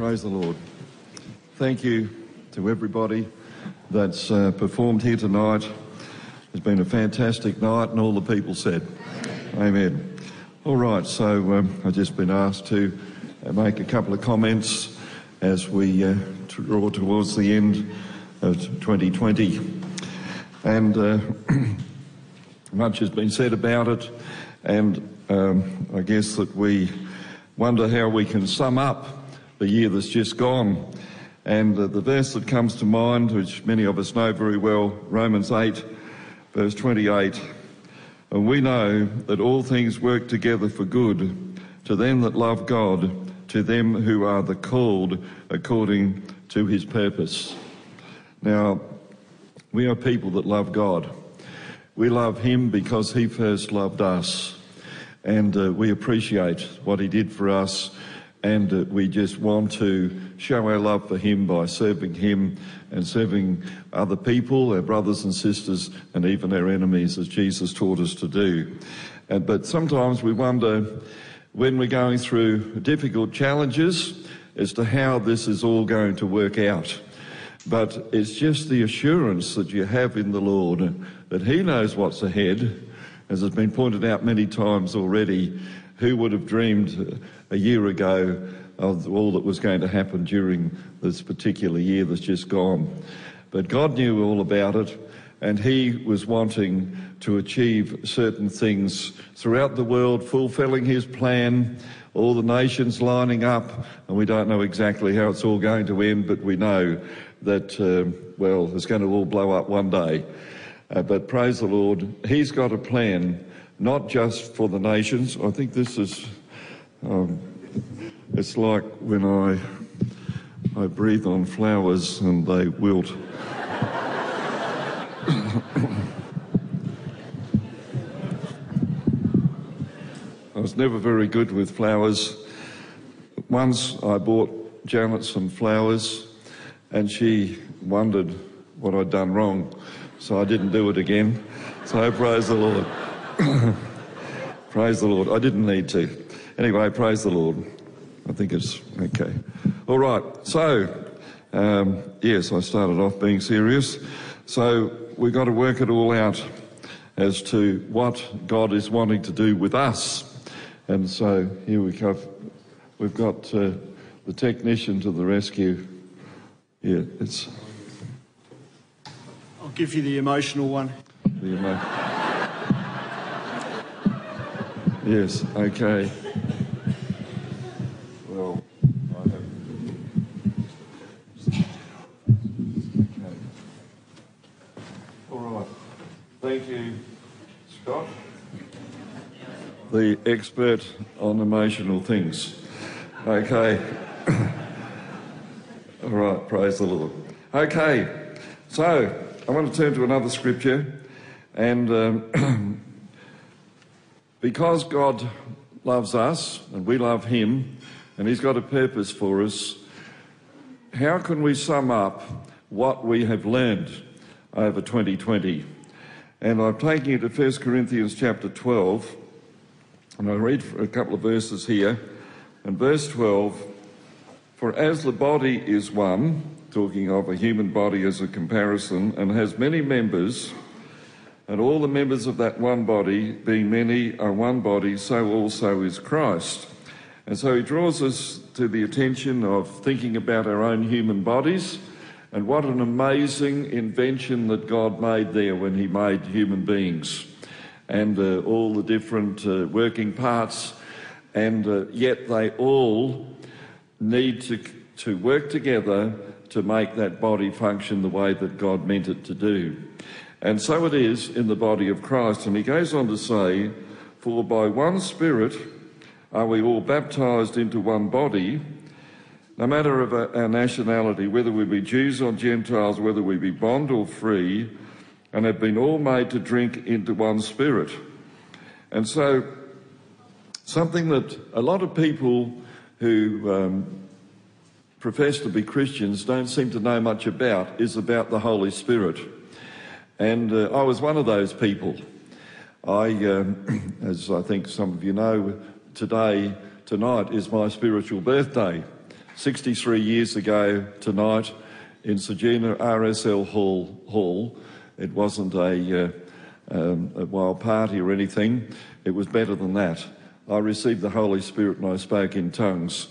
Praise the Lord. Thank you to everybody that's uh, performed here tonight. It's been a fantastic night, and all the people said, Amen. All right, so um, I've just been asked to uh, make a couple of comments as we uh, draw towards the end of 2020. And uh, much has been said about it, and um, I guess that we wonder how we can sum up the year that's just gone. And uh, the verse that comes to mind, which many of us know very well, Romans 8, verse 28. And we know that all things work together for good to them that love God, to them who are the called according to his purpose. Now, we are people that love God. We love him because he first loved us. And uh, we appreciate what he did for us and uh, we just want to show our love for him by serving him and serving other people, our brothers and sisters, and even our enemies, as Jesus taught us to do. Uh, but sometimes we wonder when we're going through difficult challenges as to how this is all going to work out. But it's just the assurance that you have in the Lord that He knows what's ahead, as has been pointed out many times already. Who would have dreamed a year ago of all that was going to happen during this particular year that's just gone? But God knew all about it, and He was wanting to achieve certain things throughout the world, fulfilling His plan, all the nations lining up, and we don't know exactly how it's all going to end, but we know that, uh, well, it's going to all blow up one day. Uh, but praise the Lord, He's got a plan not just for the nations. I think this is, um, it's like when I, I breathe on flowers and they wilt. I was never very good with flowers. Once I bought Janet some flowers and she wondered what I'd done wrong, so I didn't do it again. So praise the Lord. praise the Lord. I didn't need to. Anyway, praise the Lord. I think it's okay. All right. So, um, yes, I started off being serious. So we've got to work it all out as to what God is wanting to do with us. And so here we come. We've got uh, the technician to the rescue. Yeah, it's. I'll give you the emotional one. The emo- Yes, okay. Well, I have. Okay. All right. Thank you, Scott. The expert on emotional things. Okay. All right, praise the Lord. Okay, so I want to turn to another scripture and. Um, Because God loves us and we love Him and He's got a purpose for us, how can we sum up what we have learned over 2020? And I'm taking it to 1 Corinthians chapter 12, and I read a couple of verses here. And verse 12 For as the body is one, talking of a human body as a comparison, and has many members, and all the members of that one body, being many, are one body, so also is Christ. And so he draws us to the attention of thinking about our own human bodies and what an amazing invention that God made there when he made human beings and uh, all the different uh, working parts. And uh, yet they all need to, to work together to make that body function the way that God meant it to do. And so it is in the body of Christ. And he goes on to say, For by one Spirit are we all baptized into one body, no matter of our nationality, whether we be Jews or Gentiles, whether we be bond or free, and have been all made to drink into one Spirit. And so, something that a lot of people who um, profess to be Christians don't seem to know much about is about the Holy Spirit. And uh, I was one of those people. I, um, as I think some of you know, today, tonight is my spiritual birthday. 63 years ago tonight in Sagina RSL Hall. Hall. It wasn't a, uh, um, a wild party or anything. It was better than that. I received the Holy Spirit and I spoke in tongues.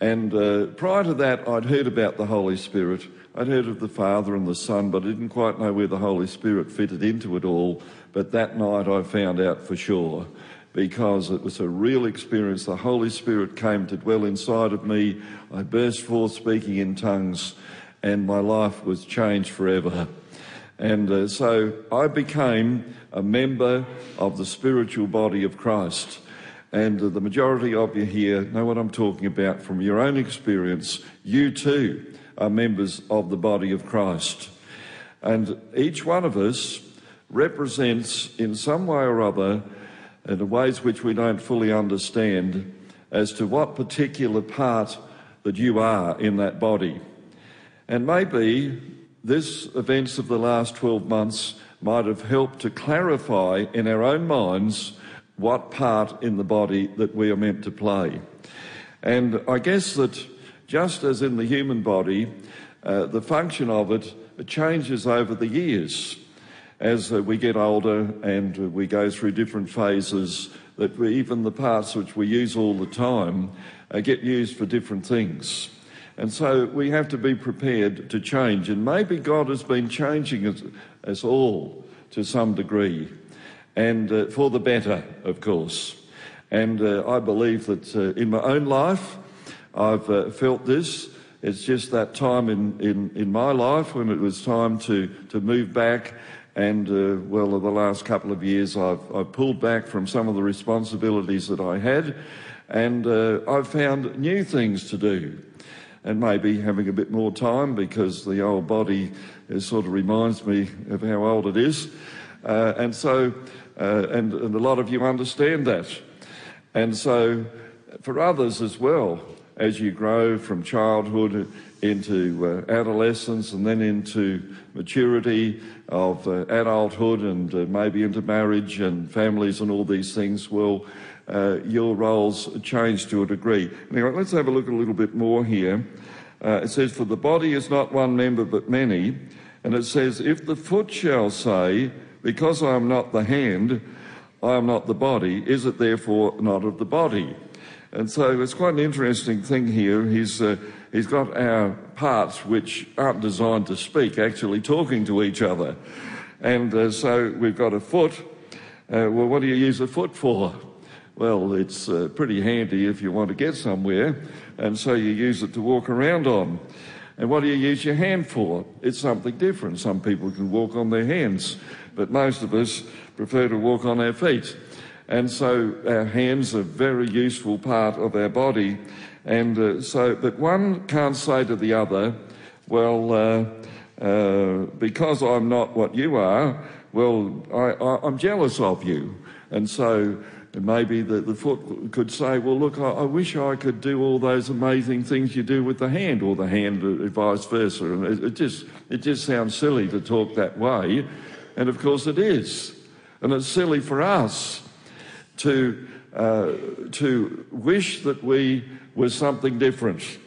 And uh, prior to that, I'd heard about the Holy Spirit. I'd heard of the Father and the Son, but I didn't quite know where the Holy Spirit fitted into it all. But that night I found out for sure because it was a real experience. The Holy Spirit came to dwell inside of me. I burst forth speaking in tongues, and my life was changed forever. And uh, so I became a member of the spiritual body of Christ. And uh, the majority of you here know what I'm talking about from your own experience. You too are members of the body of Christ. And each one of us represents, in some way or other, in ways which we don't fully understand, as to what particular part that you are in that body. And maybe this events of the last 12 months might have helped to clarify in our own minds what part in the body that we are meant to play. And I guess that just as in the human body, uh, the function of it changes over the years as uh, we get older and uh, we go through different phases that we, even the parts which we use all the time uh, get used for different things. And so we have to be prepared to change. And maybe God has been changing us, us all to some degree and uh, for the better, of course. And uh, I believe that in my own life, I've uh, felt this. It's just that time in, in, in my life when it was time to, to move back. And uh, well, the last couple of years, I've, I've pulled back from some of the responsibilities that I had. And uh, I've found new things to do. And maybe having a bit more time because the old body sort of reminds me of how old it is. and so uh, and, and a lot of you understand that. And so, for others as well, as you grow from childhood into uh, adolescence and then into maturity of uh, adulthood and uh, maybe into marriage and families and all these things, well, uh, your roles change to a degree. Anyway, let's have a look a little bit more here. Uh, it says, For the body is not one member but many. And it says, If the foot shall say, because I am not the hand, I am not the body, is it therefore not of the body? And so it's quite an interesting thing here. He's, uh, he's got our parts which aren't designed to speak, actually talking to each other. And uh, so we've got a foot. Uh, well, what do you use a foot for? Well, it's uh, pretty handy if you want to get somewhere, and so you use it to walk around on. And what do you use your hand for? It's something different. Some people can walk on their hands but most of us prefer to walk on our feet. And so our hands are a very useful part of our body. And uh, so, but one can't say to the other, well, uh, uh, because I'm not what you are, well, I, am jealous of you. And so maybe the, the foot could say, well, look, I, I, wish I could do all those amazing things you do with the hand, or the hand uh, vice versa. And it, it just, it just sounds silly to talk that way. And of course it is. And it's silly for us to, uh, to wish that we were something different.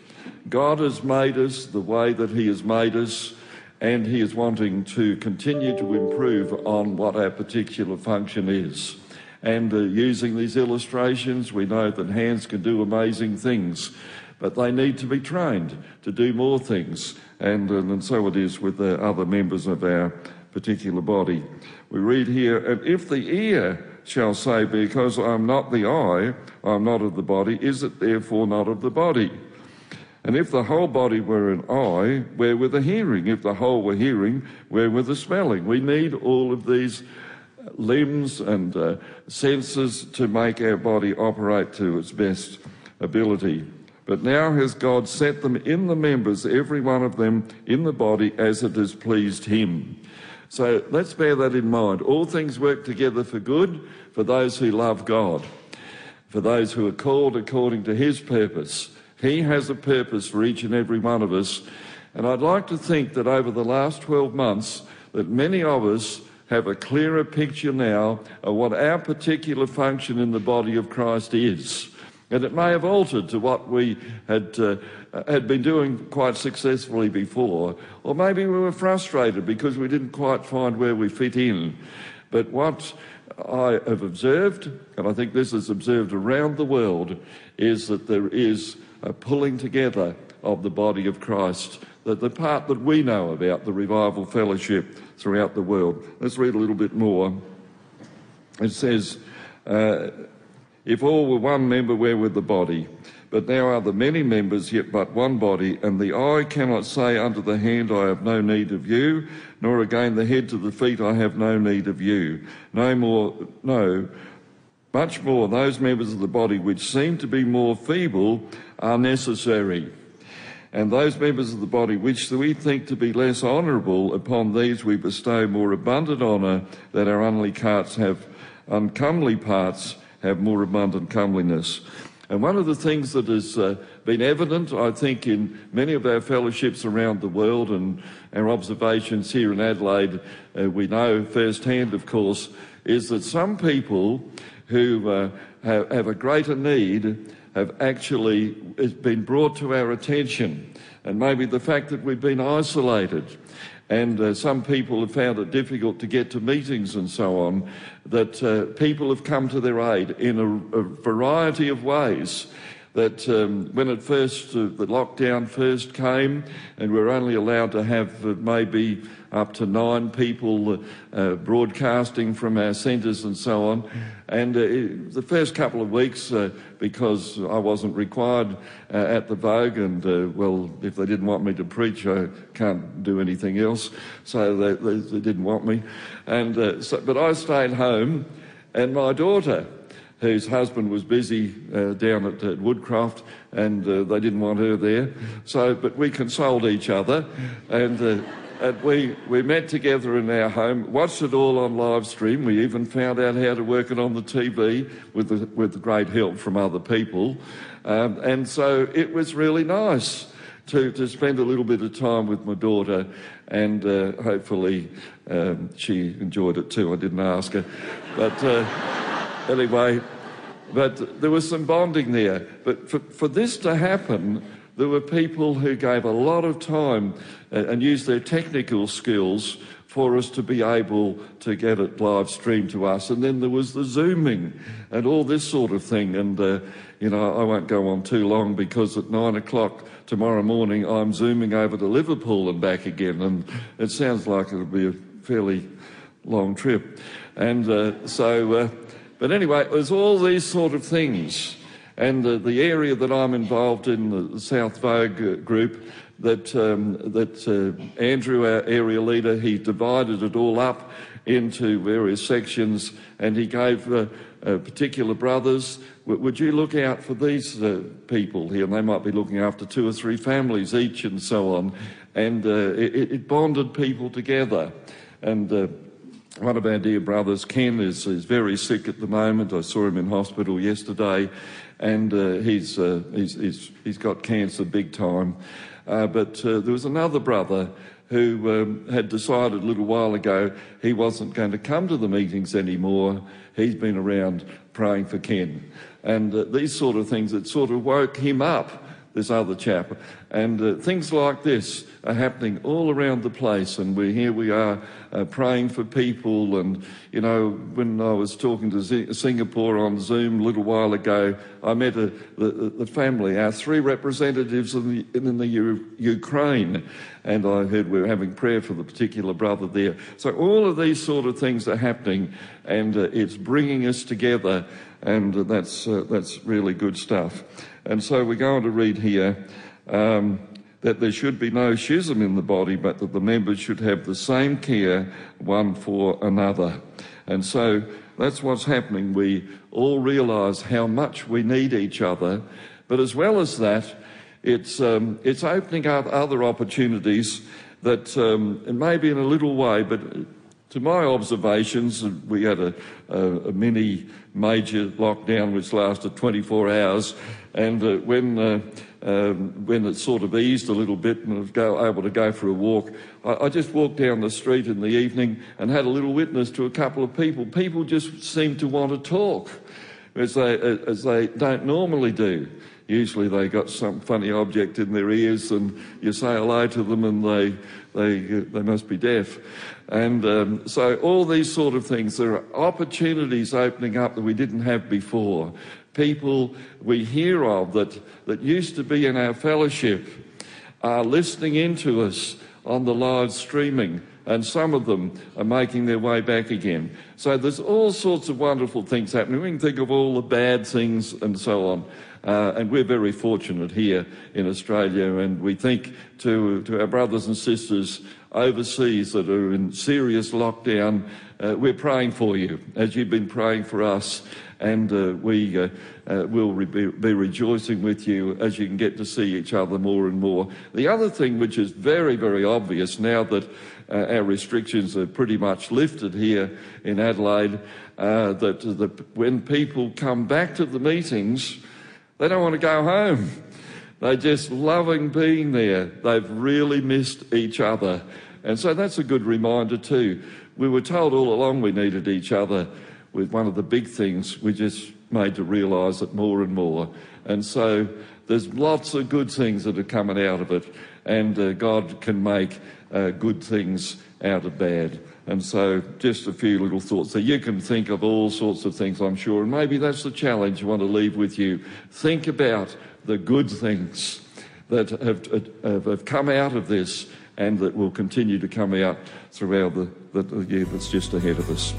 God has made us the way that He has made us, and He is wanting to continue to improve on what our particular function is. And uh, using these illustrations, we know that hands can do amazing things, but they need to be trained to do more things. And, and so it is with the other members of our particular body. We read here, and if the ear shall say, Because I am not the eye, I am not of the body, is it therefore not of the body? And if the whole body were an eye, where were the hearing? If the whole were hearing, where were the smelling? We need all of these limbs and uh, senses to make our body operate to its best ability. But now has God set them in the members, every one of them in the body, as it has pleased Him. So let's bear that in mind. All things work together for good for those who love God, for those who are called according to His purpose. He has a purpose for each and every one of us. And I'd like to think that over the last 12 months, that many of us have a clearer picture now of what our particular function in the body of Christ is. And it may have altered to what we had uh, had been doing quite successfully before, or maybe we were frustrated because we didn't quite find where we fit in. But what I have observed, and I think this is observed around the world, is that there is a pulling together of the body of Christ. That the part that we know about the revival fellowship throughout the world. Let's read a little bit more. It says, uh, If all were one member, where would the body? But now are the many members, yet but one body, and the eye cannot say unto the hand, I have no need of you, nor again the head to the feet, I have no need of you. No more, no, much more, those members of the body which seem to be more feeble are necessary. And those members of the body which we think to be less honourable, upon these we bestow more abundant honour, that our unly parts have uncomely parts have more abundant comeliness. And one of the things that has uh, been evident, I think, in many of our fellowships around the world and our observations here in Adelaide, uh, we know firsthand, of course, is that some people who uh, have, have, a greater need have actually been brought to our attention. And maybe the fact that we've been isolated and uh, some people have found it difficult to get to meetings and so on, that uh, people have come to their aid in a, a variety of ways. That um, when it first, uh, the lockdown first came, and we were only allowed to have uh, maybe up to nine people uh, uh, broadcasting from our centres and so on. And uh, the first couple of weeks, uh, because I wasn't required at the Vogue, and well, if they didn't want me to preach, I can't do anything else. So they, they, they didn't want me. And so, but I stayed home, and my daughter whose husband was busy uh, down at, at, Woodcroft and uh, they didn't want her there. So, but we consoled each other and uh, and we, we met together in our home, watched it all on live stream. We even found out how to work it on the TV with, the, with great help from other people. Um, and so it was really nice to, to spend a little bit of time with my daughter, and uh, hopefully um, she enjoyed it too. I didn't ask her. But uh, anyway, but there was some bonding there. But for, for this to happen, there were people who gave a lot of time uh, and used their technical skills for us to be able to get it live streamed to us. And then there was the Zooming and all this sort of thing. And, uh, you know, I won't go on too long because at nine o'clock tomorrow morning I'm Zooming over to Liverpool and back again. And it sounds like it'll be a fairly long trip. And uh, so, uh, but anyway, it was all these sort of things and the, the area that I'm involved in, the South Vogue group, that, um, that uh, Andrew, our area leader, he divided it all up into various sections and he gave uh, uh, particular brothers, would you look out for these uh, people here? And they might be looking after two or three families each and so on. And uh, it, it, bonded people together. And uh, one of our dear brothers, Ken, is, is very sick at the moment. I saw him in hospital yesterday and uh, he's, uh, he's, he's, he's got cancer big time. Uh, but uh, there was another brother who um, had decided a little while ago he wasn't going to come to the meetings anymore. He's been around praying for Ken. And uh, these sort of things, it sort of woke him up this other chap. And uh, things like this are happening all around the place, and we here we are uh, praying for people. And you know, when I was talking to Z- Singapore on Zoom a little while ago, I met a, the, the, family, our three representatives in the, in the U- Ukraine, and I heard we were having prayer for the particular brother there. So all of these sort of things are happening, and uh, it's bringing us together, and that's uh, that's really good stuff. And so we're going to read here um, that there should be no schism in the body, but that the members should have the same care one for another. And so that's what's happening. We all realise how much we need each other, but as well as that, it's, um, it's opening up other opportunities that, um, maybe in a little way, but to my observations, we had a, a, a mini major lockdown which lasted 24 hours, and uh, when uh, um, when it sort of eased a little bit and I was go, able to go for a walk, I, I, just walked down the street in the evening and had a little witness to a couple of people. People just seemed to want to talk as they as they don't normally do. Usually they got some funny object in their ears, and you say hello to them, and they they they must be deaf. And um, so all these sort of things, there are opportunities opening up that we didn't have before. People we hear of that that used to be in our fellowship are listening into us on the live streaming and some of them are making their way back again. So there's all sorts of wonderful things happening. We can think of all the bad things and so on. Uh, and we're very fortunate here in Australia, and we think to, to our brothers and sisters overseas that are in serious lockdown, uh, we're praying for you as you've been praying for us, and uh, we uh, uh, will re- be rejoicing with you as you can get to see each other more and more. The other thing, which is very, very obvious now that uh, our restrictions are pretty much lifted here in Adelaide, uh, that, that when people come back to the meetings, they don't want to go home. They're just loving being there. They've really missed each other. And so that's a good reminder, too. We were told all along we needed each other. With one of the big things, we just made to realise it more and more. And so there's lots of good things that are coming out of it, and uh, God can make uh, good things out of bad. And so, just a few little thoughts. So, you can think of all sorts of things, I'm sure, and maybe that's the challenge I want to leave with you. Think about the good things that have, have come out of this and that will continue to come out throughout the, the year that's just ahead of us.